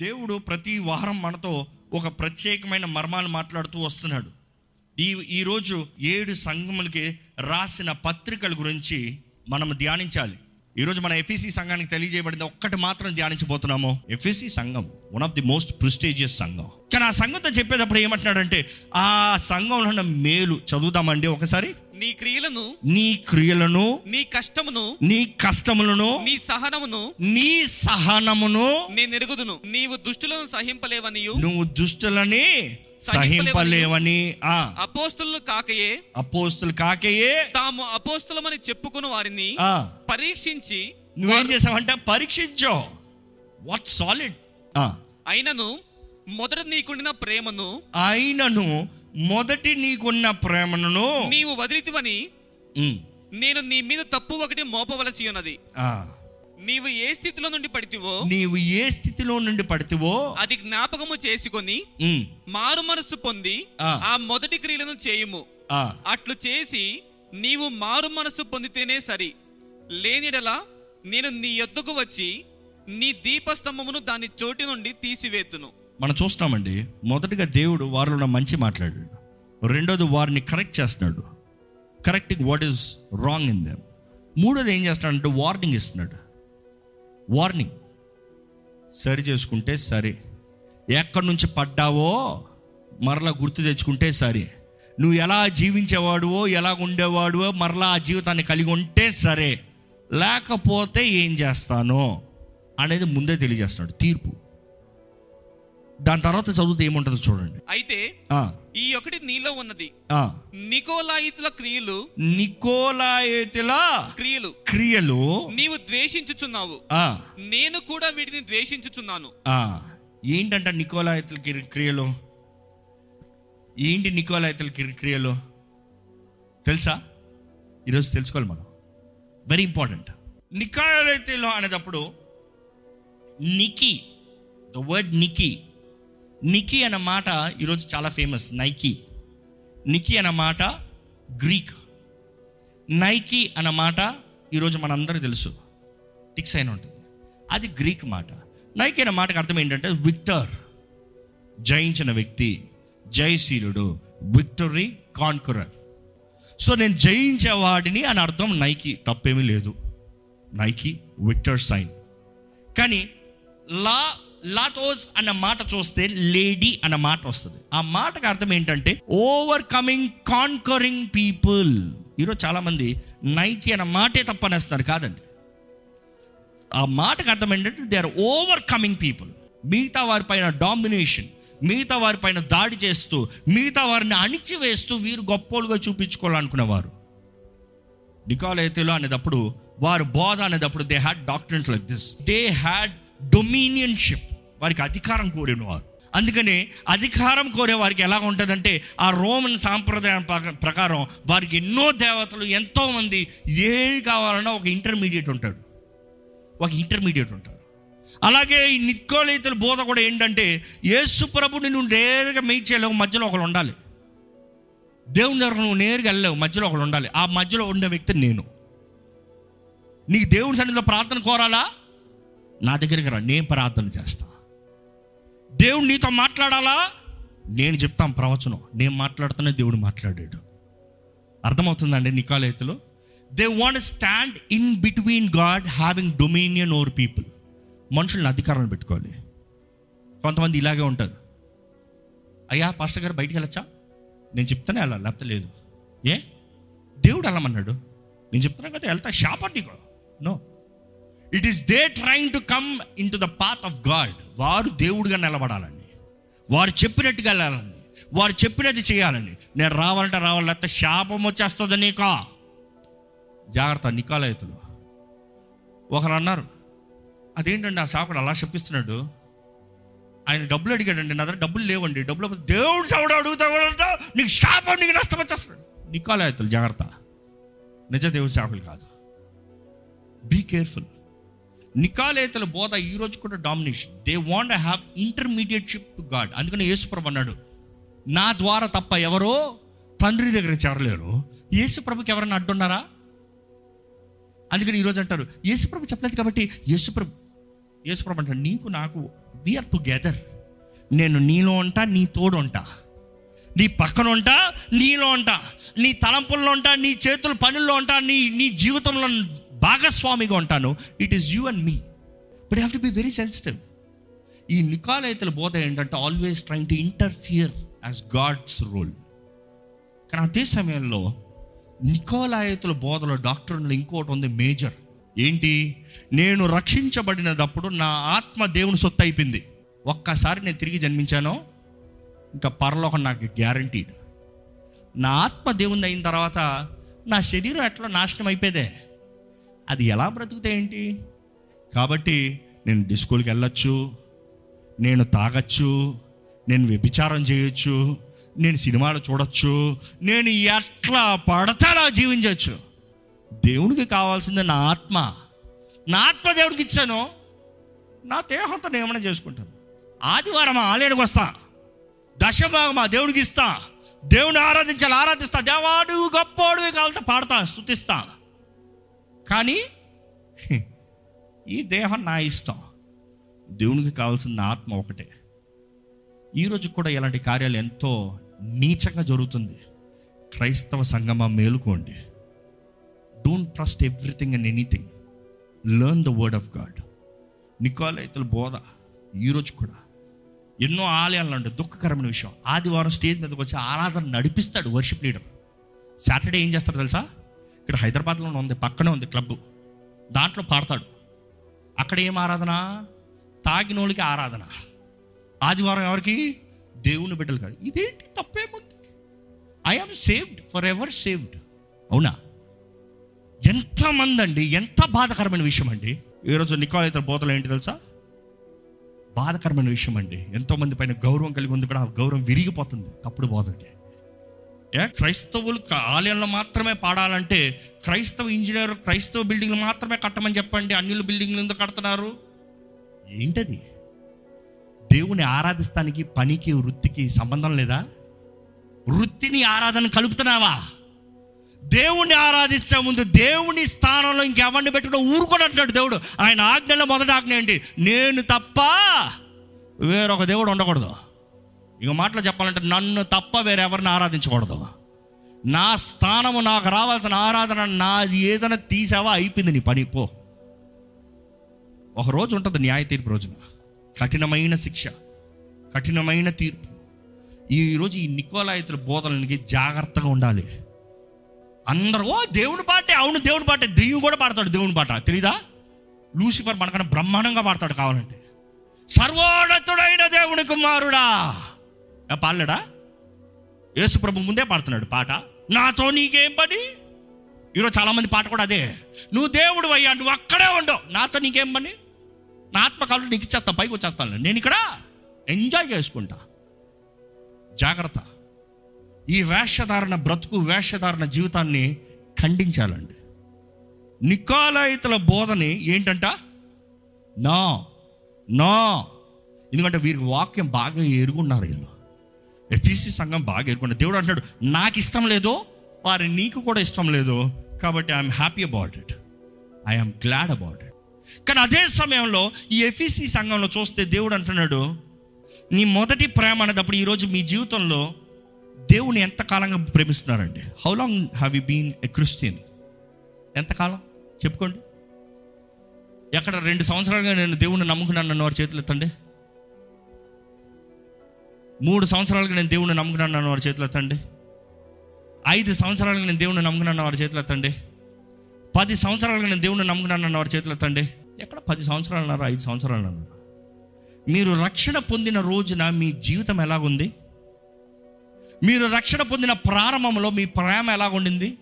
దేవుడు ప్రతి వారం మనతో ఒక ప్రత్యేకమైన మర్మాలు మాట్లాడుతూ వస్తున్నాడు. ఈ ఈరోజు ఏడు సంఘములకి రాసిన పత్రికల గురించి మనం ధ్యానించాలి. ఈరోజు మన ఎఫ్ఎసి సంఘానికి తెలియజేయబడింది ఒక్కటి మాత్రం ధ్యానించబోతున్నాము. ఎఫ్ఎసి సంఘం one of the most prestigious సంఘం. కానీ ఆ సంఘంతో చెప్పేటప్పుడు ఏమంటున్నాడంటే ఆ సంఘంలో ఉన్న మేలు చదువుతామండి ఒకసారి. నీ క్రియలను నీ క్రియలను నీ కష్టమును నీ కష్టములను నీ సహనమును నీ సహనమును నేను ఎరుగుదును నీవు దుష్టులను సహింపలేవనియు. నువ్వు దుష్టులని సహింపలేవని ఆ. అపోస్తులు కాకయే అపోస్తులు కాకయే తాము అపోస్తులమని చెప్పుకుని వారిని పరీక్షించి నువ్వేం చేసావంటే పరీక్షించావు వాట్ సాలిడ్. అయినను మొదట నీకుండిన ప్రేమను అయినను మొదటి నీకున్న ప్రేమను నీవు వదిలితివని నేను నీ మీద తప్పు ఒకటి మోపవలసి ఉన్నది. నీవు ఏ స్థితిలో నుండి పడితివో నీవు ఏ స్థితిలో నుండి పడితేవో అది జ్ఞాపకము చేసుకొని మారు మనస్సు పొంది ఆ. మొదటి క్రియలను చేయుము. అట్లు చేసి నీవు మారు మనస్సు పొందితేనే సరి. లేనిడలా నేను నీ యొద్దకు వచ్చి నీ దీపస్తంభమును దాని చోటి నుండి తీసివేతును. మనం చూస్తామండి మొదటిగా దేవుడు వారిలో మంచి మాట్లాడాడు. రెండోది వారిని కరెక్ట్ చేస్తున్నాడు. Correcting what is wrong in them మూడోది ఏం చేస్తున్నాడంటే వార్నింగ్ ఇస్తున్నాడు. వార్నింగ్ సరి చేసుకుంటే సరే. ఎక్కడి నుంచి పడ్డావో మరలా గుర్తు తెచ్చుకుంటే సరే. నువ్వు ఎలా జీవించేవాడువో ఎలా ఉండేవాడువో మరలా ఆ జీవితాన్ని కలిగి ఉంటే సరే. లేకపోతే ఏం చేస్తానో అనేది ముందే తెలియజేస్తున్నాడు. తీర్పు. దాని తర్వాత చదివితే ఏముంటుందో చూడండి. అయితే ఈ ఒకటి నీలో ఉన్నది. నికోలాయితుల క్రియలు. నికోలాయేతుల క్రియలు. క్రియలు. నీవు ద్వేషించుచున్నావు. నేను కూడా వీటిని ద్వేషించుచున్నాను. ఏంటంట నికోలాయతుల క్రియలు? ఏంటి నికోలాయతుల క్రియలు? తెలుసా? ఈరోజు తెలుసుకోవాలి మనం. వెరీ ఇంపార్టెంట్ నికోలాయతులు అనేటప్పుడు నికి ద వర్డ్ నికి నికి అన్న మాట ఈరోజు చాలా ఫేమస్ నైకీ. నికి అన్న మాట గ్రీక్. నైకీ అన్న మాట ఈరోజు మనందరికీ తెలుసు. టిక్స్ అయిన ఉంటుంది. అది గ్రీక్ మాట. నైకి అన్న మాటకు అర్థం ఏంటంటే విక్టర్. జయించిన వ్యక్తి జయశీలుడు విక్టరీ కాన్కురర్ సో నేను జయించే వాడిని అని అర్థం నైకి తప్పేమీ లేదు. Nike victor sign. కానీ లా లాటోస్ అన్న మాట చూస్తే లేడీ అన్న మాట వస్తుంది. ఆ మాటకు అర్థం ఏంటంటే ఓవర్ కమింగ్ కాన్కరింగ్ పీపుల్ ఈరోజు చాలా మంది నైకి అన్న మాటే తప్పనేస్తున్నారు కాదండి. ఆ మాటకు అర్థం ఏంటంటే they are over coming people మిగతా వారి పైన డామినేషన్ మిగతా వారి పైన దాడి చేస్తూ మిగతా వారిని అణిచివేస్తూ వీరు గొప్పోలుగా చూపించుకోవాలనుకునేవారు. నికాలయతలో అనేటప్పుడు వారు బోధ అనేటప్పుడు they had doctors like this they had dominionship వారికి అధికారం కోరిన వారు అందుకని అధికారం కోరే వారికి ఎలా ఉంటుందంటే ఆ రోమన్ సాంప్రదాయం ప్రకారం వారికి ఎన్నో దేవతలు ఎంతోమంది ఏది కావాలన్నా ఒక ఇంటర్మీడియట్ ఉంటాడు. ఒక ఇంటర్మీడియట్ ఉంటాడు. అలాగే ఈ నికోలేతుల బోధ కూడా ఏంటంటే యేసు ప్రభుని నువ్వు నేరుగా మెయిట్ చేయలేవు మధ్యలో ఒకరు ఉండాలి. దేవుని దగ్గర నువ్వు నేరుగా వెళ్ళలేవు మధ్యలో ఒకరు ఉండాలి. ఆ మధ్యలో ఉండే వ్యక్తి నేను. నీకు దేవుని సన్నిధిలో ప్రార్థన కోరాలా? నా దగ్గరికి రా నేను ప్రార్థన చేస్తా. దేవుడు నీతో మాట్లాడాలా? నేను చెప్తాను ప్రవచనం. నేను మాట్లాడుతూనే దేవుడు మాట్లాడాడు. అర్థమవుతుందండి నికాలేతులు? They want stand in between God having dominion over people మనుషుల్ని అధికారం పెట్టుకోవాలి. కొంతమంది ఇలాగే ఉంటారు. అయ్యా పాస్టర్ గారు బయటికి వెళ్ళొచ్చా? నేను చెప్తానే వెళ్ళాలి లేకపోతే లేదు. ఏ? దేవుడు వెళ్ళమన్నాడు. నేను చెప్తున్నా కదా వెళ్తా షాపర్ నీకు. No. It is they trying to come in to the path of God వారు దేవుడిగా నిలబడాలండి. వారు చెప్పినట్టుగా వెళ్ళాలండి. వారు చెప్పినది చేయాలండి. నేను రావాలంటే రావాలంటే శాపం వచ్చేస్తుంది నీకా? జాగ్రత్త నికాలయతులు. ఒకరు అన్నారు అదేంటండి ఆ సాకుడు అలా చెప్పిస్తున్నాడు ఆయన డబ్బులు అడిగాడండి నా దగ్గర డబ్బులు లేవండి. డబ్బులు దేవుడు సావుడు అడుగుతాడంట నీకు శాపం నీకు నష్టం వచ్చేస్తున్నాడు. నికాలయతులు జాగ్రత్త. నిజ దేవుడి శాపలు కాదు. బీ కేర్ఫుల్ నికాలేతల బోధ ఈ రోజు కూడా domination. They want have intermediate ship to God అందుకని యేసుప్రభు అన్నాడు నా ద్వారా తప్ప ఎవరో తండ్రి దగ్గర చేరలేరు. యేసుప్రభుకి ఎవరన్నా అడ్డున్నారా? అందుకని ఈరోజు అంటారు యేసుప్రభు చెప్పలేదు కాబట్టి యేసుప్రభు యేసుప్రభు అంటారు నీకు నాకు వీఆర్ టుగెదర్ నేను నీలో ఉంటా నీ తోడు ఉంటా. నీ పక్కన ఉంటా నీలో ఉంటా. నీ తలంపుల్లో ఉంటా నీ చేతుల పనుల్లో ఉంటా నీ నీ జీవితంలో భాగస్వామిగా ఉంటాను. It is you and me but have to be very sensitive ఈ నికాలయతల బోధ ఏంటంటే always trying to interfere as God's role కానీ అదే సమయంలో నికోలాయతుల బోధలో డాక్టర్లు ఇంకోటి ఉంది మేజర్. ఏంటి? నేను రక్షించబడినప్పుడు నా ఆత్మ దేవుని సొత్తు అయిపోయింది. ఒక్కసారి నేను తిరిగి జన్మించాను? ఇంకా పరలోకం నాకు గ్యారంటీడ్ నా ఆత్మ దేవుని అయిన తర్వాత నా శరీరం ఎట్లా నాశనం అయిపోయేదే? అది ఎలా బ్రతుకుతే ఏంటి? కాబట్టి నేను డిస్కోల్కి వెళ్ళొచ్చు నేను తాగొచ్చు నేను వ్యభిచారం చేయొచ్చు నేను సినిమాలు చూడొచ్చు నేను ఎట్లా పడతా జీవించవచ్చు దేవునికి కావాల్సింది నా ఆత్మ. నా ఆత్మ దేవుడికి ఇచ్చాను. నా దేహంతో నేను ఏమైనా చేసుకుంటాను. ఆదివారం ఆలయానికి వస్తా. దశభాగం మా దేవుడికి ఇస్తా. దేవుని ఆరాధించాలి ఆరాధిస్తా. దేవాడు గొప్పోడు కావాలంటే పాడతా స్థుతిస్తా కానీ ఈ దేహం నా ఇష్టం. దేవునికి కావాల్సిన ఆత్మ ఒకటే. ఈరోజు కూడా ఇలాంటి కార్యాలు ఎంతో నీచంగా జరుగుతుంది. క్రైస్తవ సంగమా మేలుకోండి. Don't trust everything and anything learn the word of God నికోలైతుల బోధ ఈరోజు కూడా ఎన్నో ఆలయాలు అంటే దుఃఖకరమైన విషయం. ఆదివారం స్టేజ్ మీదకి వచ్చి ఆరాధన నడిపిస్తాడు వర్షిప్ లీడర్. సాటర్డే ఏం చేస్తారు తెలుసా? ఇక్కడ హైదరాబాద్లోనే ఉంది పక్కనే ఉంది క్లబ్. దాంట్లో పాడతాడు. అక్కడ ఏం ఆరాధన? తాగినోళ్ళకి ఆరాధన. ఆదివారం ఎవరికి? దేవుని బిడ్డలు కాదు. ఇదేంటి తప్పేముంది I am saved for ever saved అవునా? ఎంతమంది అండి ఎంత బాధకరమైన విషయం అండి ఈరోజు నికోలైతే బోధలు ఏంటి తెలుసా? బాధకరమైన విషయం అండి ఎంతోమంది పైన గౌరవం కలిగి ఉంది కూడా ఆ గౌరవం విరిగిపోతుంది తప్పుడు బోధలకి. ఏ క్రైస్తవులు ఆలయంలో మాత్రమే పాడాలంటే క్రైస్తవ ఇంజనీర్ క్రైస్తవ బిల్డింగ్లు మాత్రమే కట్టమని చెప్పండి. అన్యుల బిల్డింగ్లు ఎందుకు కడుతున్నారు? ఏంటది? దేవుని ఆరాధిస్తానికి పనికి వృత్తికి సంబంధం లేదా? వృత్తిని ఆరాధన కలుపుతున్నావా? దేవుణ్ణి ఆరాధించే ముందు దేవుని స్థానంలో ఇంకెవరిని పెట్టుకుని ఊరుకొని అంటున్నాడు దేవుడు. ఆయన ఆజ్ఞలో మొదటి ఆజ్ఞ ఏంటి? నేను తప్ప వేరొక దేవుడు ఉండకూడదు. ఇంకో మాటలు చెప్పాలంటే నన్ను తప్ప వేరెవరిని ఆరాధించకూడదు. నా స్థానము నాకు రావాల్సిన ఆరాధన నాది ఏదైనా తీసావా? అయిపోయింది నీ పని. పో. ఒక రోజు ఉంటుంది న్యాయ తీర్పు రోజున కఠినమైన శిక్ష కఠినమైన తీర్పు. ఈరోజు ఈ నికోలాయితుల బోధనకి జాగ్రత్తగా ఉండాలి. అందరూ ఓ దేవుని పాటే అవును దేవుని పాటే. దెయ్యం కూడా పాడతాడు దేవుని పాట. తెలీదా? లూసిఫర్ మనకన్నా బ్రహ్మాండంగా పాడతాడు కావాలంటే. సర్వోన్నతుడైన దేవుని కుమారుడా! పాడలేడా? యేసు ప్రభు ముందే పాడుతున్నాడు పాట. నాతో నీకేం పని. ఈరోజు చాలామంది పాట కూడా అదే. నువ్వు దేవుడు అయ్యా నువ్వు అక్కడే ఉండవు. నాతో నీకేం పని? నా ఆత్మకాలు నీకు ఇచ్చేస్తా పైకి వచ్చేస్తాను నేను ఇక్కడ ఎంజాయ్ చేసుకుంటా. జాగ్రత్త. ఈ వేషధారణ బ్రతుకు వేషధారణ జీవితాన్ని ఖండించాలండి. నికాలయితుల బోధని ఏంటంట? నా నా. ఎందుకంటే వీరికి వాక్యం బాగా ఎరుగున్నారు వీళ్ళు. ఎఫీసీ సంఘం బాగా ఎరుగున్నారు దేవుడు అంటాడు నాకు ఇష్టం లేదో వారి నీకు కూడా ఇష్టం లేదు కాబట్టి I'm happy about it I'm glad about it కానీ అదే సమయంలో ఈ ఎఫీసీ సంఘంలో చూస్తే దేవుడు అంటున్నాడు నీ మొదటి ప్రేమ అనేటప్పుడు ఈరోజు మీ జీవితంలో దేవుని ఎంతకాలంగా ప్రేమిస్తున్నారండి? How long have you been a Christian ఎంతకాలం చెప్పుకోండి. ఎక్కడ రెండు సంవత్సరాలుగా నేను దేవుణ్ణి నమ్ముకున్నాను నన్ను వారి చేతులు ఎత్తండి మూడు సంవత్సరాలుగా నేను దేవుణ్ణి నమ్ముకున్నాను వారి చేతులు ఎత్తండి ఐదు సంవత్సరాలుగా నేను దేవుణ్ణి నమ్ముకున్నాను వారి చేతులు ఎత్తండి పది సంవత్సరాలుగా నేను దేవుణ్ణి నమ్ముకున్నాను వారి చేతులు ఎత్తండి ఎక్కడ పది సంవత్సరాలు అన్నారు? ఐదు సంవత్సరాలు అన్నారు? మీరు రక్షణ పొందిన రోజున మీ జీవితం ఎలాగుంది? మీరు రక్షణ పొందిన ప్రారంభంలో మీ ప్రేమ ఎలాగుండింది?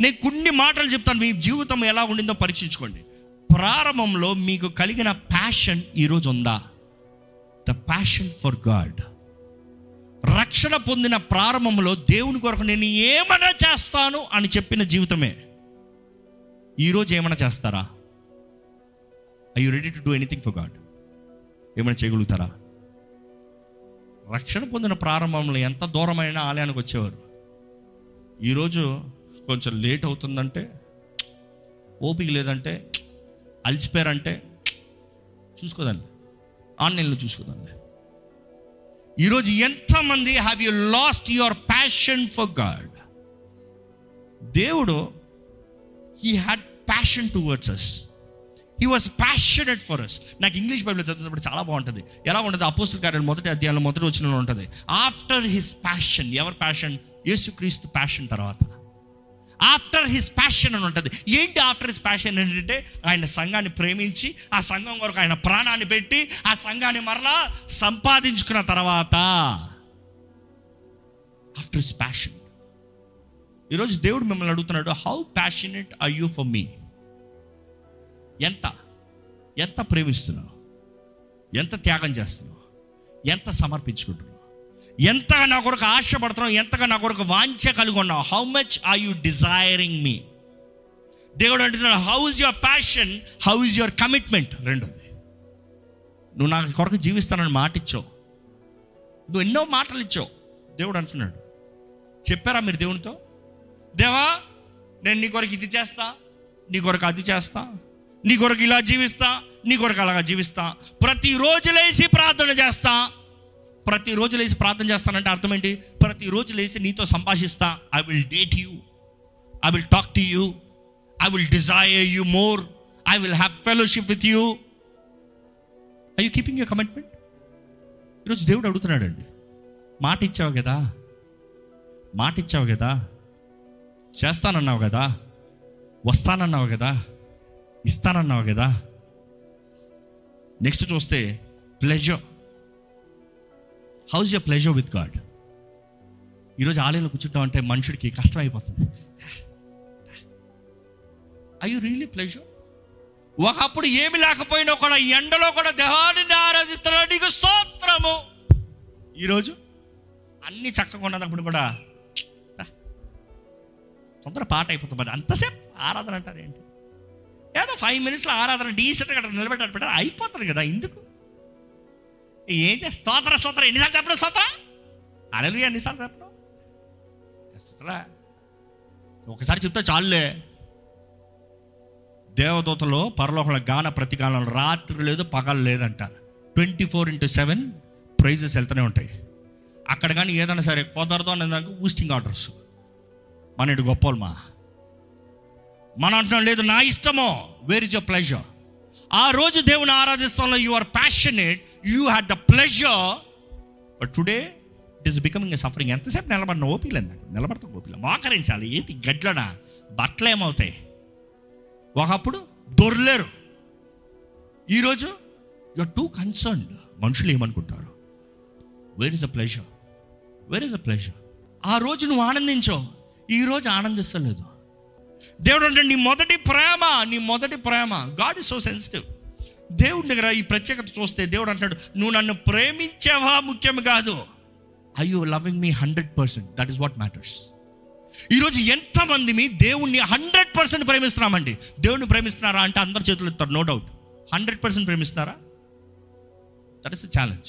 నేను కొన్ని మాటలు చెప్తాను మీ జీవితం ఎలా ఉండిందో పరీక్షించుకోండి. ప్రారంభంలో మీకు కలిగిన ప్యాషన్ ఈరోజు ఉందా? ద ప్యాషన్ ఫర్ గాడ్ రక్షణ పొందిన ప్రారంభంలో దేవుని కొరకు నేను ఏమైనా చేస్తాను అని చెప్పిన జీవితమే. ఈరోజు ఏమైనా చేస్తారా? I you ready to do anything for God ఏమైనా చేయగలుగుతారా? రక్షణ పొందిన ప్రారంభంలో ఎంత దూరమైన ఆలయానికి వచ్చేవారు? ఈరోజు కొంచెం లేట్ అవుతుందంటే ఓపిక లేదంటే అలసిపోయారంటే చూసుకోదండి. ఆన్లైన్లో చూసుకోదండి. ఈరోజు ఎంతమంది have you lost your passion for God దేవుడు he had passion towards us he was passionate for us నాకు ఇంగ్లీష్ బైబిల్ చదివినప్పుడు చాలా బాగుంటుంది. ఎలా ఉంటుంది? అపోస్తుల కార్యాలు మొదటి అధ్యాయంలో మొదటి వచ్చిన ఉంటుంది. After his passion ever passion యేసుక్రీస్తు ప్యాషన్ తర్వాత. ఆఫ్టర్ హిస్ ప్యాషన్ అని ఉంటుంది. ఏంటి ఆఫ్టర్ హిస్ ప్యాషన్ ఏంటంటే ఆయన సంఘాన్ని ప్రేమించి ఆ సంఘం కొరకు ఆయన ప్రాణాన్ని పెట్టి ఆ సంఘాన్ని మరలా సంపాదించుకున్న తర్వాత ఆఫ్టర్ హిస్ ప్యాషన్ ఈరోజు దేవుడు మిమ్మల్ని అడుగుతున్నాడు how passionate are you for me ఎంత? ఎంత ప్రేమిస్తున్నావు? ఎంత త్యాగం చేస్తున్నావు? ఎంత సమర్పించుకుంటున్నావు? ఎంతగా నా కొరకు ఆశపడుతున్నావు ఎంతగా నా కొరకు వాంఛ కలిగి ఉన్నావు how much are you desiring me దేవుడు అంటున్నాడు how is your passion how is your commitment రెండోది నువ్వు నా కొరకు జీవిస్తానని మాట ఇచ్చావు నువ్వు ఎన్నో మాటలు ఇచ్చావు. దేవుడు అంటున్నాడు చెప్పారా మీరు దేవునితో? దేవా నేను నీ కొరకు ఇది చేస్తా నీ కొరకు అది చేస్తా నీ కొరకు ఇలా జీవిస్తా నీ కొరకు అలాగా జీవిస్తా ప్రతిరోజు లేచి ప్రార్థన చేస్తా ప్రతిరోజు లేచి ప్రార్థన చేస్తానంటే అర్థం ఏంటి? ప్రతిరోజు లేచి నీతో సంభాషిస్తా. I will date you I will talk to you I will desire you more I will have fellowship with you I you keeping you commitment ఈరోజు దేవుడు అడుగుతున్నాడండి. మాట ఇచ్చావు కదా? మాట ఇచ్చావు కదా? చేస్తానన్నావు కదా? వస్తానన్నావు కదా? ఇస్తానన్నావు కదా? నెక్స్ట్ చూస్తే pleasure how's your pleasure with God ఈరోజు ఆలయంలో కూర్చుంటాం అంటే మనుషుడికి కష్టం అయిపోతుంది. ఐ యు రియలీ ప్లెజర్ ఒకప్పుడు ఏమి లేకపోయినా కూడా ఎండలో కూడా దేహాన్ని ఆరాధిస్తున్నాడు. నీకు స్తోత్రము. ఈరోజు అన్ని చక్కగా ఉన్నప్పుడు కూడా తొందర పాట అయిపోతుంది మరి. అంతసేపు ఆరాధన అంటారు ఏంటి? ఏదో ఫైవ్ మినిట్స్లో ఆరాధన డీసెంట్గా అక్కడ నిలబెట్టారు పెట్టారు అయిపోతుంది కదా ఎందుకు? ఏంటి స్తోత్ర స్తోత్ర. ఎన్నిసార్లు చెప్పడం స్తోత్ర? అడలు ఎన్నిసార్లు చెప్పడం? స్తోత్ర? ఒకసారి చెప్తే చాలులే. దేవదూతలో పరలోకల గాన ప్రతికాలం రాత్రి లేదు పగలు లేదంట. Twenty four into seven praises వెళ్తూనే ఉంటాయి. అక్కడ కానీ ఏదైనా సరే కుదరదు అనేదానికి ఊస్టింగ్ ఆర్డర్స్. మన ఇటు గొప్పలు మనం అంటున్నాం లేదు నా ఇష్టమో. వేర్ ఇస్ యువర్ ప్లెజర్ ఆ రోజు దేవుని ఆరాధిస్తాంలో you are passionate you had the pleasure but today it is becoming a suffering ఎంతసేపు నిలబడిన? ఓపిలేదు నాకు. ఓపీల ఓపిల మోకరించాలి. ఏంటి? గడ్లన బట్టలు ఏమవుతాయి? ఒకప్పుడు దొరలేరు. ఈరోజు యు టూ కన్సర్న్డ్ మనుషులు ఏమనుకుంటారు? Where is a pleasure where is a pleasure ఆ రోజు నువ్వు ఆనందించావు ఈ రోజు ఆనందిస్తలేదు. దేవుడు అంటే నీ మొదటి ప్రేమ నీ మొదటి ప్రేమ. గాడ్ ఇస్ సో సెన్సిటివ్ దేవుడి దగ్గర ఈ ప్రత్యేకత చూస్తే దేవుడు అంటాడు నువ్వు నన్ను ప్రేమించావా ముఖ్యం కాదు. I you loving me hundred percent that is what matters ఈరోజు ఎంతమంది మీ దేవుణ్ణి హండ్రెడ్ పర్సెంట్ ప్రేమిస్తున్నామండి. దేవుణ్ణి ప్రేమిస్తున్నారా అంటే అందరు చేతులు ఎత్తారు no doubt hundred percent ప్రేమిస్తున్నారా? That is the challenge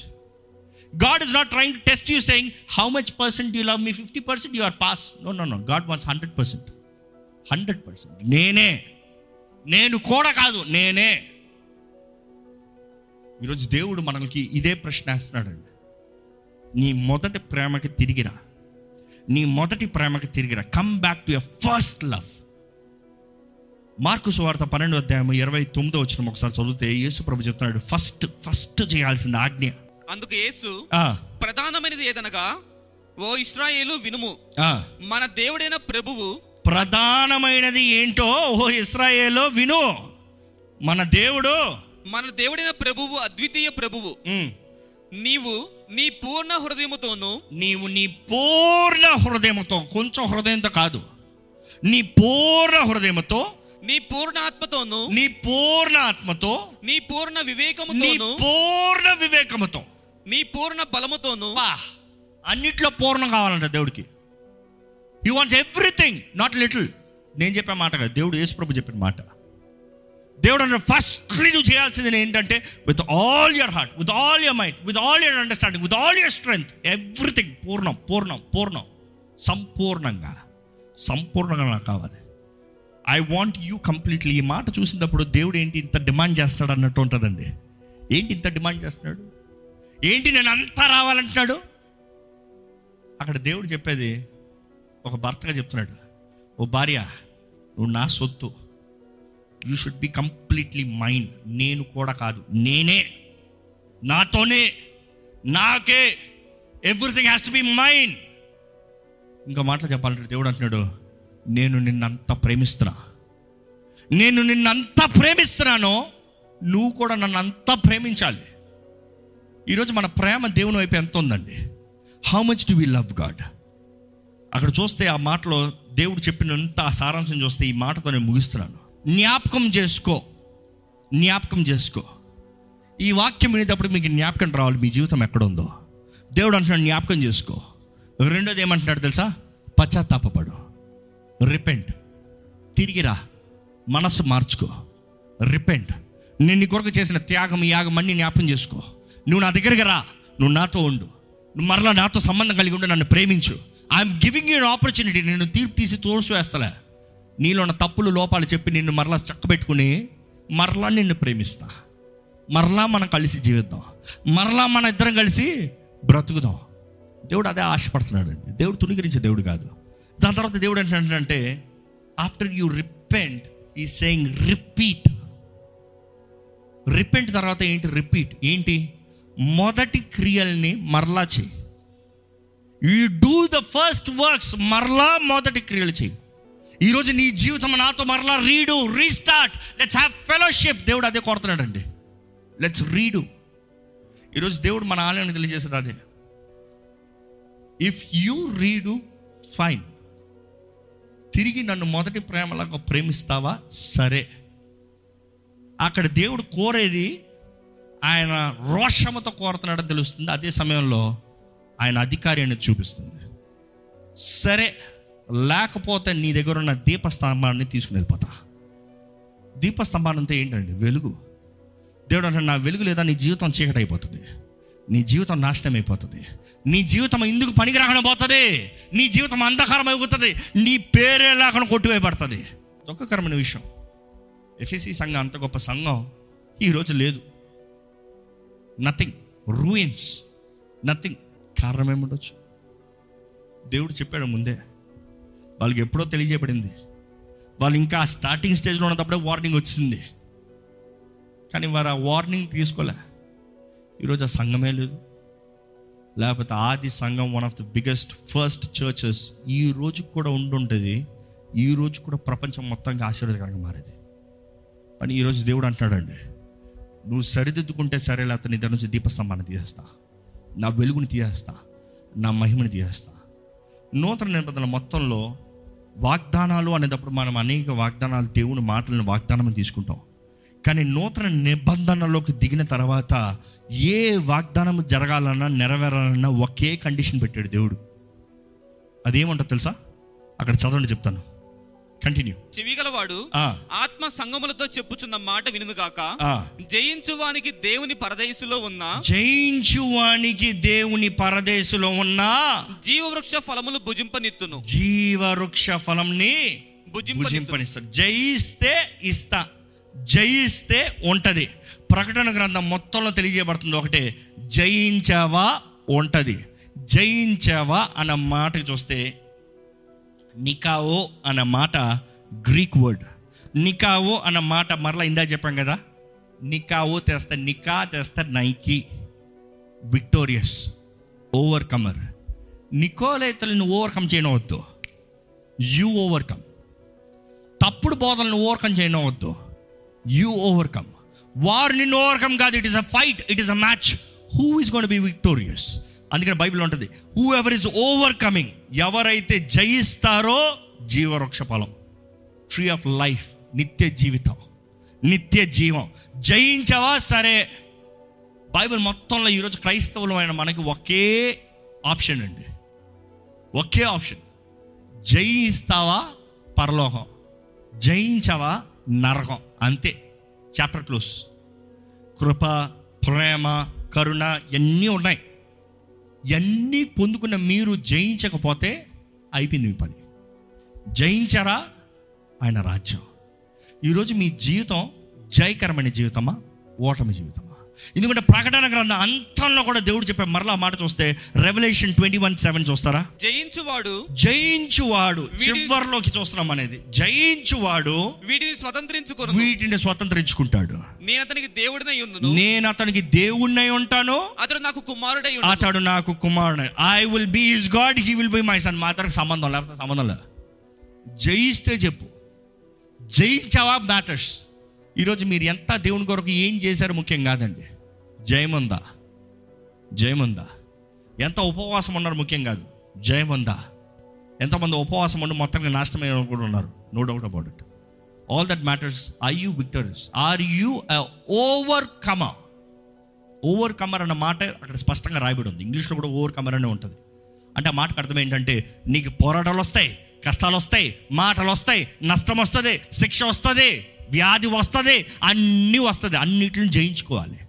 God is not trying to test you saying how much percent you love me fifty percent you are pass no no no God wants hundred percent hundred percent నేనే. నేను కూడా కాదు నేనే. ఈరోజు దేవుడు మనకి ఇదే ప్రశ్న వేస్తున్నాడండి. నీ మొదటి ప్రేమకి తిరిగిరా. నీ మొదటి ప్రేమకి తిరిగిరా. Come back to your first love Mark సువార్త పన్నెండు అధ్యాయం ఇరవై తొమ్మిదో వచ్చిన ఒకసారి చదివితే యేసు ప్రభు చెప్తున్నాడు ఫస్ట్ ఫస్ట్ చేయాల్సింది ఆజ్ఞ. అందుకు యేసు ప్రధానమైనది ఏదనగా ఓ ఇస్రాయేలు వినుము. మన దేవుడైన ప్రభువు ప్రధానమైనది ఏంటో ఓ ఇస్రాయేలో విను మన దేవుడు మన దేవుడైన ప్రభువు అద్వితీయ ప్రభువు. నీవు నీ పూర్ణ హృదయముతోను నీవు నీ పూర్ణ హృదయంతో కొంచెం హృదయంతో కాదు. నీ పూర్ణ హృదయంతో నీ పూర్ణ ఆత్మతోను నీ పూర్ణ ఆత్మతో నీ పూర్ణ నీ వివేకముతోను పూర్ణ వివేకముతో. నీ పూర్ణ బలముతోను అన్నిట్లో పూర్ణం కావాలంట దేవుడికి. He wants everything not little నేను చెప్పే మాట కాదు దేవుడు యేసు ప్రభు చెప్పిన మాట. దేవుడు అన్న ఫస్ట్ నువ్వు చేయాల్సింది ఏంటంటే with all your heart with all your mind with all your understanding with all your strength everything పూర్ణం పూర్ణం పూర్ణం సంపూర్ణంగా సంపూర్ణంగా నాకు కావాలి. ఐ వాంట్ యూ కంప్లీట్లీ ఈ మాట చూసినప్పుడు దేవుడు ఏంటి ఇంత డిమాండ్ చేస్తాడు అన్నట్టు ఉంటుందండి. ఏంటి ఇంత డిమాండ్ చేస్తున్నాడు? ఏంటి నేను అంతా రావాలంటున్నాడు? అక్కడ దేవుడు చెప్పేది ఒక భర్తగా చెప్తున్నాడు ఓ భార్య నువ్వు నా సొత్తు you should be completely mind నేను కూడా కాదు. నేనే. నాతోనే. నాకే. Everything has to be mind ఇంకా మాటలు చెప్పాలంటే దేవుడు అంటున్నాడు నేను నిన్నంత ప్రేమిస్తున్నా. నేను నిన్నంత ప్రేమిస్తున్నానో. నువ్వు కూడా నన్ను అంతా ప్రేమించాలి. ఈరోజు మన ప్రేమ దేవుని వైపు ఎంత ఉందండి? How much do we love God అక్కడ చూస్తే ఆ మాటలో దేవుడు చెప్పినంత ఆ సారాంశం చూస్తే ఈ మాటతో నేను ముగిస్తున్నాను. జ్ఞాపకం చేసుకో. జ్ఞాపకం చేసుకో. ఈ వాక్యం వినేటప్పుడు మీకు జ్ఞాపకం రావాలి మీ జీవితం ఎక్కడ ఉందో దేవుడు అంటున్నాడు జ్ఞాపకం చేసుకో. రెండోది ఏమంటున్నాడు తెలుసా? పశ్చాత్తాపడు రిపెంట్. తిరిగిరా మనసు మార్చుకో. రిపెంట్. నేను నీ కొరకు చేసిన త్యాగం యాగం అన్ని జ్ఞాపకం చేసుకో. నువ్వు నా దగ్గరికి రా. నువ్వు నాతో ఉండు. నువ్వు మరలా నాతో సంబంధం కలిగి ఉండి నన్ను ప్రేమించు. ఐఎమ్ గివింగ్ యూ ఆపర్చునిటీ నేను తీర్పు తీసి తోడుసు వేస్తలే. నీలో ఉన్న తప్పులు లోపాలు చెప్పి నిన్ను మరలా చక్కబెట్టుకుని మరలా నిన్ను ప్రేమిస్తా. మరలా మనం కలిసి జీవిద్దాం. మరలా మన ఇద్దరం కలిసి బ్రతుకుదాం. దేవుడు అదే ఆశపడుతున్నాడు అండి దేవుడు తుణికరించే దేవుడు కాదు. దాని తర్వాత దేవుడు ఏంటంటే ఆఫ్టర్ యూ రిపెంట్ ఈ సేయింగ్ రిపీట్ రిపెంట్ తర్వాత ఏంటి? రిపీట్ ఏంటి? మొదటి క్రియల్ని మరలా చేయి. You do the first works మరలా మొదటి క్రియలు చేయి. ఈరోజు నీ జీవితం నాతో మరలా redo restart let's have fellowship దేవుడు అదే కోరుతున్నాడండి. లెట్స్ రీడు ఈరోజు దేవుడు మన ఆలయాన్ని తెలియజేసేది అదే. ఇఫ్ యూ రీడు ఫైన్ తిరిగి నన్ను మొదటి ప్రేమలాగా ప్రేమిస్తావా? సరే. అక్కడ దేవుడు కోరేది ఆయన రోషముతో కోరుతున్నాడని తెలుస్తుంది. అదే సమయంలో ఆయన అధికారి అనేది చూపిస్తుంది. సరే. లేకపోతే నీ దగ్గర ఉన్న దీపస్తంభాన్ని తీసుకుని వెళ్ళిపోతా. దీపస్తంభాన్ని అంటే ఏంటండి వెలుగు. దేవుడు అంటే నా వెలుగు లేదా నీ జీవితం చీకటి అయిపోతుంది నీ జీవితం నాశనం అయిపోతుంది నీ జీవితం ఎందుకు పనికి పోతుంది. నీ జీవితం అంధకారం అయిపోతుంది నీ పేరే లేకుండా కొట్టివేయబడుతుంది. దుఃఖకరమైన విషయం. ఎఫ్ఎసి సంఘం అంత గొప్ప సంఘం ఈరోజు లేదు. నథింగ్ రూయిన్స్ నథింగ్ కారణం ఏముండొచ్చు దేవుడు చెప్పాడు ముందే. వాళ్ళకి ఎప్పుడో తెలియజేయబడింది. వాళ్ళు ఇంకా స్టార్టింగ్ స్టేజ్లో ఉన్నప్పుడే వార్నింగ్ వచ్చింది. కానీ వారు ఆ వార్నింగ్ తీసుకోలే. ఈరోజు ఆ సంఘమే లేదు. లేకపోతే ఆది సంఘం one of the biggest first churches ఈ రోజు కూడా ఉండుంటుంది. ఈ రోజు కూడా ప్రపంచం మొత్తంగా ఆశీర్వాదకరంగా మారేది. అని ఈరోజు దేవుడు అంటున్నాడండి. నువ్వు సరిదిద్దుకుంటే సరే లేకపోతే నీ దగ్గర నుంచి దీపస్తంభాన్ని తీసేస్తా. నా వెలుగుని తీసేస్తా. నా మహిమని తీసేస్తా. నూతన నిబంధన మొత్తంలో వాగ్దానాలు అనేటప్పుడు మనం అనేక వాగ్దానాలు దేవుని మాటలను వాగ్దానం తీసుకుంటాం. కానీ నూతన నిబంధనలోకి దిగిన తర్వాత ఏ వాగ్దానం జరగాలన్నా నెరవేరాలన్నా ఒకే కండిషన్ పెట్టాడు దేవుడు. అదేమంటో తెలుసా? అక్కడ చదవండి చెప్తాను. కంటిన్యూ చెవిగలవాడు ఆత్మ సంగములతో చెప్పుచున్న మాట వినుగాక జయించువానికి దేవుని పరదేశులో ఉన్న. జయించువానికి దేవుని పరదేశులో ఉన్న. జీవవృక్ష ఫలములు భుజింపనిత్తును. జీవవృక్ష ఫలంని భుజింపనిస్తాడు. జయిస్తే ఇస్తా. జయిస్తే ఉంటది. ప్రకటన గ్రంథం మొత్తంలో తెలియజేయబడుతుంది ఒకటే. జయించావా ఉంటది. జయించావా అన్న మాటకి చూస్తే నికావో అన్న మాట గ్రీక్ వర్డ్ నికావో అన్న మాట మరలా ఇందా చెప్పాం కదా? నికావో తెస్తే నికా తెస్తే Nike. Victorious overcomer. నికోలేతలను overcome చేయనవద్దు. You overcome. తప్పుడు బోధలను ఓవర్కమ్ చేయనవద్దు. You overcome. వార్ నిన్ను ఓవర్కమ్ కాదు. It is a fight it is a match who is gonna be victorious అందుకని బైబిల్ ఉంటుంది హూ ఎవర్ ఇస్ ఓవర్కమింగ్ ఎవరైతే జయిస్తారో జీవవృక్ష ఫలం. ట్రీ ఆఫ్ లైఫ్ నిత్య జీవితం నిత్య జీవం. జయించవా? సరే. బైబిల్ మొత్తంలో ఈరోజు క్రైస్తవులు మనకి ఒకే ఆప్షన్ అండి. ఒకే ఆప్షన్. జయిస్తావా? పరలోకం. జయించవా? నరకం. అంతే. చాప్టర్ క్లోజ్ కృప ప్రేమ కరుణ ఇవన్నీ ఉన్నాయి? ఇవన్నీ పొందుకున్న మీరు జయించకపోతే అయిపోయింది మీ పని. జయించారా? ఆయన రాజ్యం. ఈరోజు మీ జీవితం జయకరమైన జీవితమా? ఓటమి జీవితమా? ఎందుకంటే ప్రకటన గ్రంథం అంతంలో కూడా దేవుడు చెప్పే మరలా మాట చూస్తే రెవల్యూషన్ ట్వంటీ వన్ సెవెన్ చూస్తారా? జయించువాడు జయించువాడు వీడి- చివరిలోకి చూస్తున్నాం అనేది. జయించువాడు వీటిని స్వతంత్రించుకొను వీటిని స్వతంత్రించుకుంటాడు. నేను అతనికి దేవుడినై ఉందును నేను అతనికి దేవుణ్ణై ఉంటాను. అతడు నాకు కుమారుడై అతడు నాకు కుమారుడు. I will be his God he will be my son మా అతనికి సంబంధం లేకపోతే సంబంధం లేదు. జయిస్తే చెప్పు. జయించావా మ్యాటర్స్ ఈరోజు మీరు ఎంత దేవుని కొరకు ఏం చేశారు ముఖ్యం కాదండి. జయముందా. జయముందా. ఎంత ఉపవాసం ఉన్నారు ముఖ్యం కాదు. జయముందా. ఎంతమంది ఉపవాసం ఉండి మొత్తంగా నాశనమైన కూడా ఉన్నారు. No doubt about it all that matters I you victories are you overcomer overcomer అన్న మాట అక్కడ స్పష్టంగా రాయబడి ఉంది. ఇంగ్లీష్లో కూడా ఓవర్ కమర్ అనే ఉంటుంది. అంటే ఆ మాటకు అర్థం ఏంటంటే నీకు పోరాటాలు వస్తాయి కష్టాలు వస్తాయి మాటలు వస్తాయి నష్టం వస్తుంది శిక్ష వస్తుంది. వ్యాధి వస్తుంది అన్నీ వస్తుంది. అన్నిటిని జయించుకోవాలి.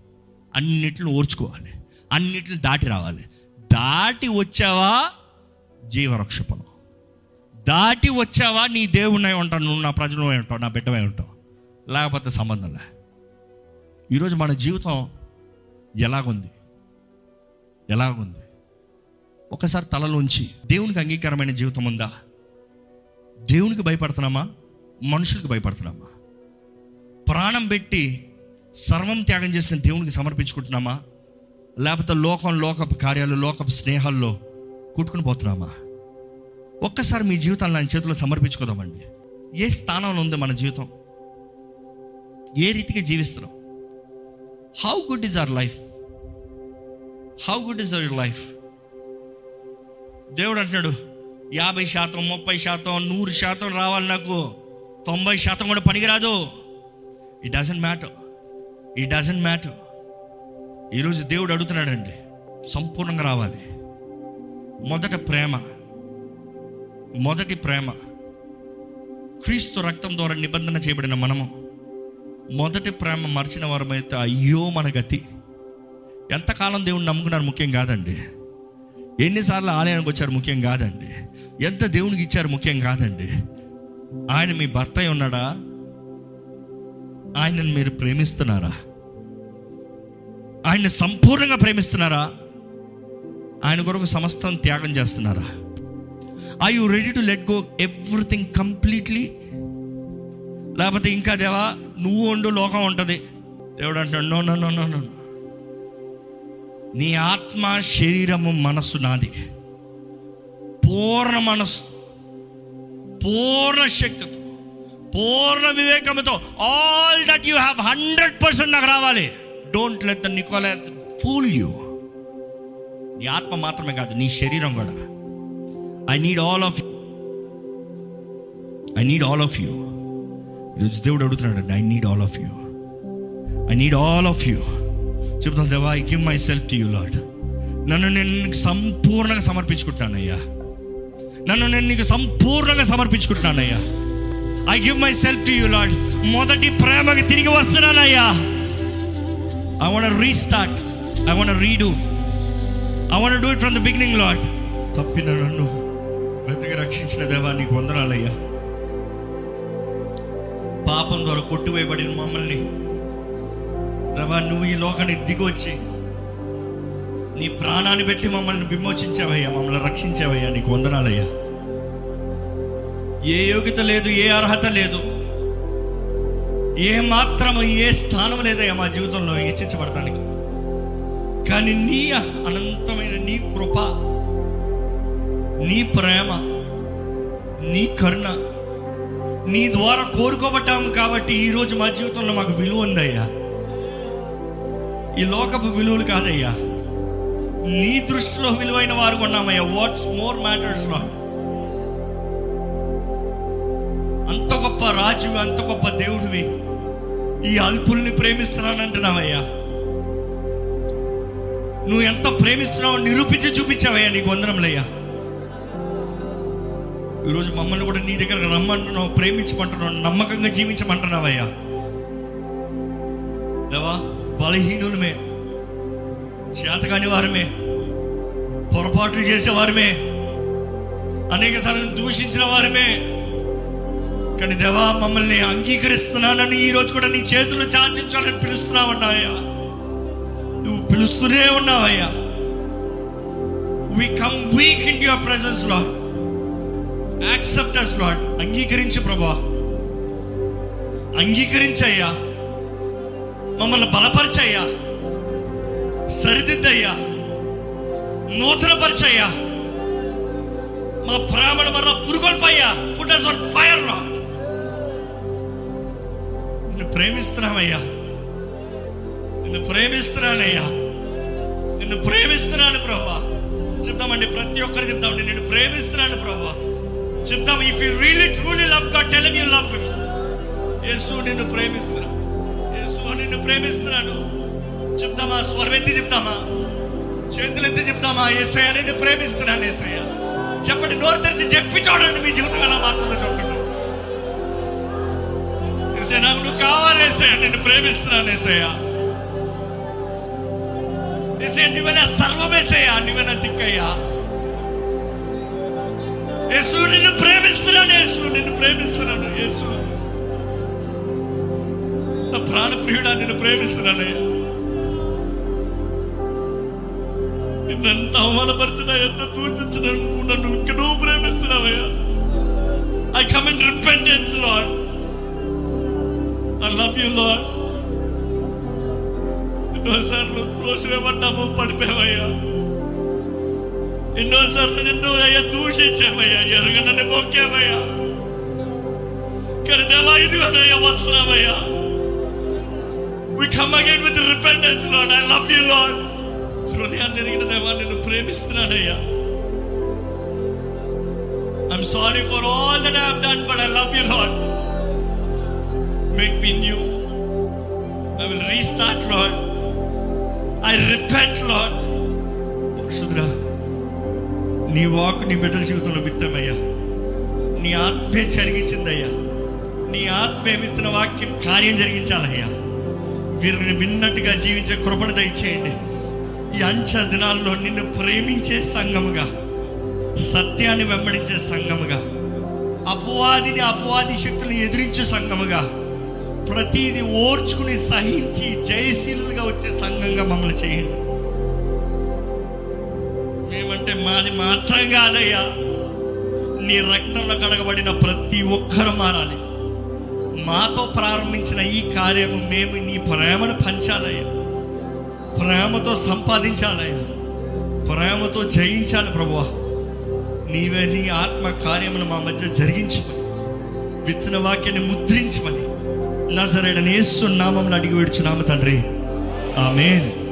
అన్నిటిని ఓర్చుకోవాలి. అన్నిటిని దాటి రావాలి. దాటి వచ్చావా? జీవరక్షపణం దాటి వచ్చావా? నీ దేవుణ్ణి ఉంటావు నువ్వు నా ప్రజలు ఉంటావు నా బిడ్డమై ఉంటావు. లేకపోతే సంబంధంలే ఈరోజు మన జీవితం ఎలాగుంది? ఎలాగుంది? ఒకసారి తలలోంచి దేవునికి అంగీకారమైన జీవితం ఉందా? దేవునికి భయపడుతున్నామా? మనుషులకు భయపడుతున్నామా? ప్రాణం పెట్టి సర్వం త్యాగం చేసిన దేవునికి సమర్పించుకుంటున్నామా? లేకపోతే లోకం లోకపు కార్యాలు లోకపు స్నేహాల్లో కుట్టుకుని పోతున్నామా? ఒక్కసారి మీ జీవితాన్ని ఆయన చేతిలో సమర్పించుకోదామండి. ఏ స్థానంలో ఉంది మన జీవితం? ఏ రీతిగా జీవిస్తున్నాం? How good is our life how good is our life దేవుడు అంటున్నాడు యాభై శాతం ముప్పై శాతం నూరు శాతం రావాలి నాకు. తొంభై శాతం కూడా పనికిరాదు. It doesn't matter it doesn't matter ఈరోజు దేవుడు అడుగుతున్నాడండి. సంపూర్ణంగా రావాలి. మొదట ప్రేమ. మొదటి ప్రేమ. క్రీస్తు రక్తం ద్వారా నిబంధన చేయబడిన మనము. మొదటి ప్రేమ మరిచిన వారమైతే అయ్యో మన గతి. ఎంతకాలం దేవుడిని నమ్ముకున్నారు ముఖ్యం కాదండి. ఎన్నిసార్లు ఆలయానికి వచ్చారు ముఖ్యం కాదండి. ఎంత దేవునికి ఇచ్చారు ముఖ్యం కాదండి. ఆయన మీ భర్త ఉన్నాడా? ఆయనను మీరు ప్రేమిస్తున్నారా? ఆయన్ని సంపూర్ణంగా ప్రేమిస్తున్నారా? ఆయన కొరకు సమస్తం త్యాగం చేస్తున్నారా? I you ready to let go everything completely లేకపోతే ఇంకా దేవా నువ్వు ఉండు లోకం ఉంటుంది. దేవుడు అంటాడు no no no no no నీ ఆత్మ శరీరము మనస్సు నాది. పూర్ణ మనస్సు పూర్ణ శక్తితో పూర్ణ వివేకంతో all that you have hundred percent నాకు రావాలి. Don't let the Nicola fool you నీ ఆత్మ మాత్రమే కాదు నీ శరీరం కూడా. I need all of I need all of you ఈరోజు దేవుడు అడుగుతున్నాడు I need all of you I need all of you చెప్తాను దేవా I give myself to you Lord నన్ను నేను నీకు సంపూర్ణంగా సమర్పించుకుంటున్నానయ్యా. నన్ను నేను నీకు సంపూర్ణంగా సమర్పించుకుంటున్నానయ్యా. I give myself to you Lord మొదటి ప్రేమకి తిరిగి వస్తున్నానయ్యా. I want restart I want redo I want do it from the beginning Lord తప్పిన నన్ను వెతికి రక్షించిన దేవా నీకు వందనాలయ్యా. పాపం ద్వారా కొట్టువేయబడిన మమ్మల్ని. దేవా నువ్వు ఈ లోకానికి దిగొచ్చి నీ ప్రాణాన్ని పెట్టి మమ్మల్ని విమోచించావయ్యా. మమ్మల్ని రక్షించావయ్యా. నీకు వందనాలయ్యా. ఏ యోగ్యత లేదు ఏ అర్హత లేదు. ఏ మాత్రము ఏ స్థానం లేదయ్యా మా జీవితంలో హెచ్చించబడటానికి. కానీ నీ అనంతమైన నీ కృప నీ ప్రేమ నీ కరుణ నీ ద్వారా కోరుకోబడ్డాము కాబట్టి ఈరోజు మా జీవితంలో మాకు విలువ ఉందయ్యా. ఈ లోకపు విలువలు కాదయ్యా. నీ దృష్టిలో విలువైన వారు ఉన్నామయ్యా. వాట్స్ మోర్ మ్యాటర్స్ లాట్ రాజువి అంత గొప్ప దేవుడివి. ఈ అల్పుల్ని ప్రేమిస్తున్నానంటున్నావయ్యా నువ్వు ఎంత ప్రేమిస్తున్నావు నిరూపించి చూపించావయ్యా నీకు వందరంలయ్యా ఈరోజు మమ్మల్ని కూడా నీ దగ్గర రమ్మంటున్నావు ప్రేమించమంటున్నావు నమ్మకంగా జీవించమంటున్నావయ్యా. దేవా బలహీనులమే చేతకాని వారమే పొరపాట్లు చేసేవారమే అనేక సార్లు దూషించిన వారమే కానీ దేవా మమ్మల్ని అంగీకరిస్తున్నానని ఈ రోజు కూడా నీ చేతులు చాచించాలని పిలుస్తున్నావన్నాయా పిలుస్తూనే ఉన్నావయ్యా we come weak in your presence Lord accept us Lord అంగీకరించు ప్రభా. అంగీకరించయ్యా. మమ్మల్ని బలపరచయ్యా. సరిదిద్దయ్యా. నూతనపరచయ్యా. మా ప్రేమను మరలా పురుగొల్పయ్యా. Put us on fire Lord ప్రేమిస్తున్నామయ్యా నిన్ను ప్రేమిస్తున్నానయ్యా. నిన్ను ప్రేమిస్తున్నాను ప్రభా. చెప్తామండి ప్రతి ఒక్కరు చెప్తామండి నిన్ను ప్రేమిస్తున్నాను ప్రభా. చెప్తాం if you really truly love God tell you love him యేసు నిన్ను ప్రేమిస్తున్నాను యేసు నిన్ను ప్రేమిస్తున్నాను చెప్తామా స్వరమెత్తి చెప్తామా చేతులు ఎత్తి చెప్తామా ఏసయ్య నిన్ను ప్రేమిస్తున్నాను ఏసయ్య. చెప్పండి నోరు తెరిచి చెప్పి చూడండి మీ జీవితం ఎలా మారుతుందో చూడండి. ఏసయ్య నాకు నువ్వు కావాలి నిన్ను ప్రేమిస్తున్నాను ఏసయ్య. ఏసయ్య నువ్వే సర్వమేసయ్య నువ్వే దిక్కయ్యా. యేసు నిన్ను ప్రేమిస్తున్నాను యేసు నిన్ను ప్రేమిస్తున్నాను యేసు నా ప్రాణప్రియుడా నిన్ను ప్రేమిస్తున్నానయ్యా నిన్నంత అవమానపరిచిన ఎంత దూచించిన నన్ను ఇంక నువ్వు ప్రేమిస్తున్నావయ్యా I come in repentance Lord I love you lord ఎన్నోసార్లు త్రోసివేయబడ్డాము పడిపోయావయ్యా ఎన్నోసార్లు నిన్ను అయ్యా దూషించామయ్యా ఎరగనని మొక్కామయ్యా కానీ దేవా ఇదిగోనయ్యా వస్తున్నామయ్యా We come again with repentance, Lord. I love you, Lord. హృదయాన్ని ఎరిగిన దేవా నిన్ను ప్రేమిస్తున్నానయ్యా I'm sorry for all that I have done but I love you Lord Make me new. I will restart, Lord. I repent, Lord. పరిశుద్రా నీ వాక్ నీ బిడ్డల జీవితంలో విత్తమయ్యా నీ ఆత్మే జరిగించిందయ్యా నీ ఆత్మే విత్తన వాక్యం కార్యం జరిగించాలయ్యా వీరిని విన్నట్టుగా జీవించే కృపణ దయచేయండి ఈ అంచ దినాల్లో నిన్ను ప్రేమించే సంఘముగా సత్యాన్ని వెంబడించే సంఘముగా అపవాదిని అపవాది శక్తులను ఎదిరించే సంఘముగా ప్రతిది ఓర్చుకుని సహించి జయశీలుగా వచ్చే సంఘంగా మమ్మల్ని చేయండి. మేమంటే మాది మాత్రం కాదయ్యా. నీ రక్తంలో కడగబడిన ప్రతి ఒక్కరు మారాలి. మాతో ప్రారంభించిన ఈ కార్యము మేము నీ ప్రేమను పంచాలయ్యా. ప్రేమతో సంపాదించాలయ్యా. ప్రేమతో జయించాలి ప్రభు నీవే నీ ఆత్మ కార్యమును మా మధ్య జరిగించమని విత్తన వాక్యాన్ని ముద్రించమని నజరేడని యేసు నామంలో అడిగి విడుచున్నాము తండ్రి. ఆమెన్.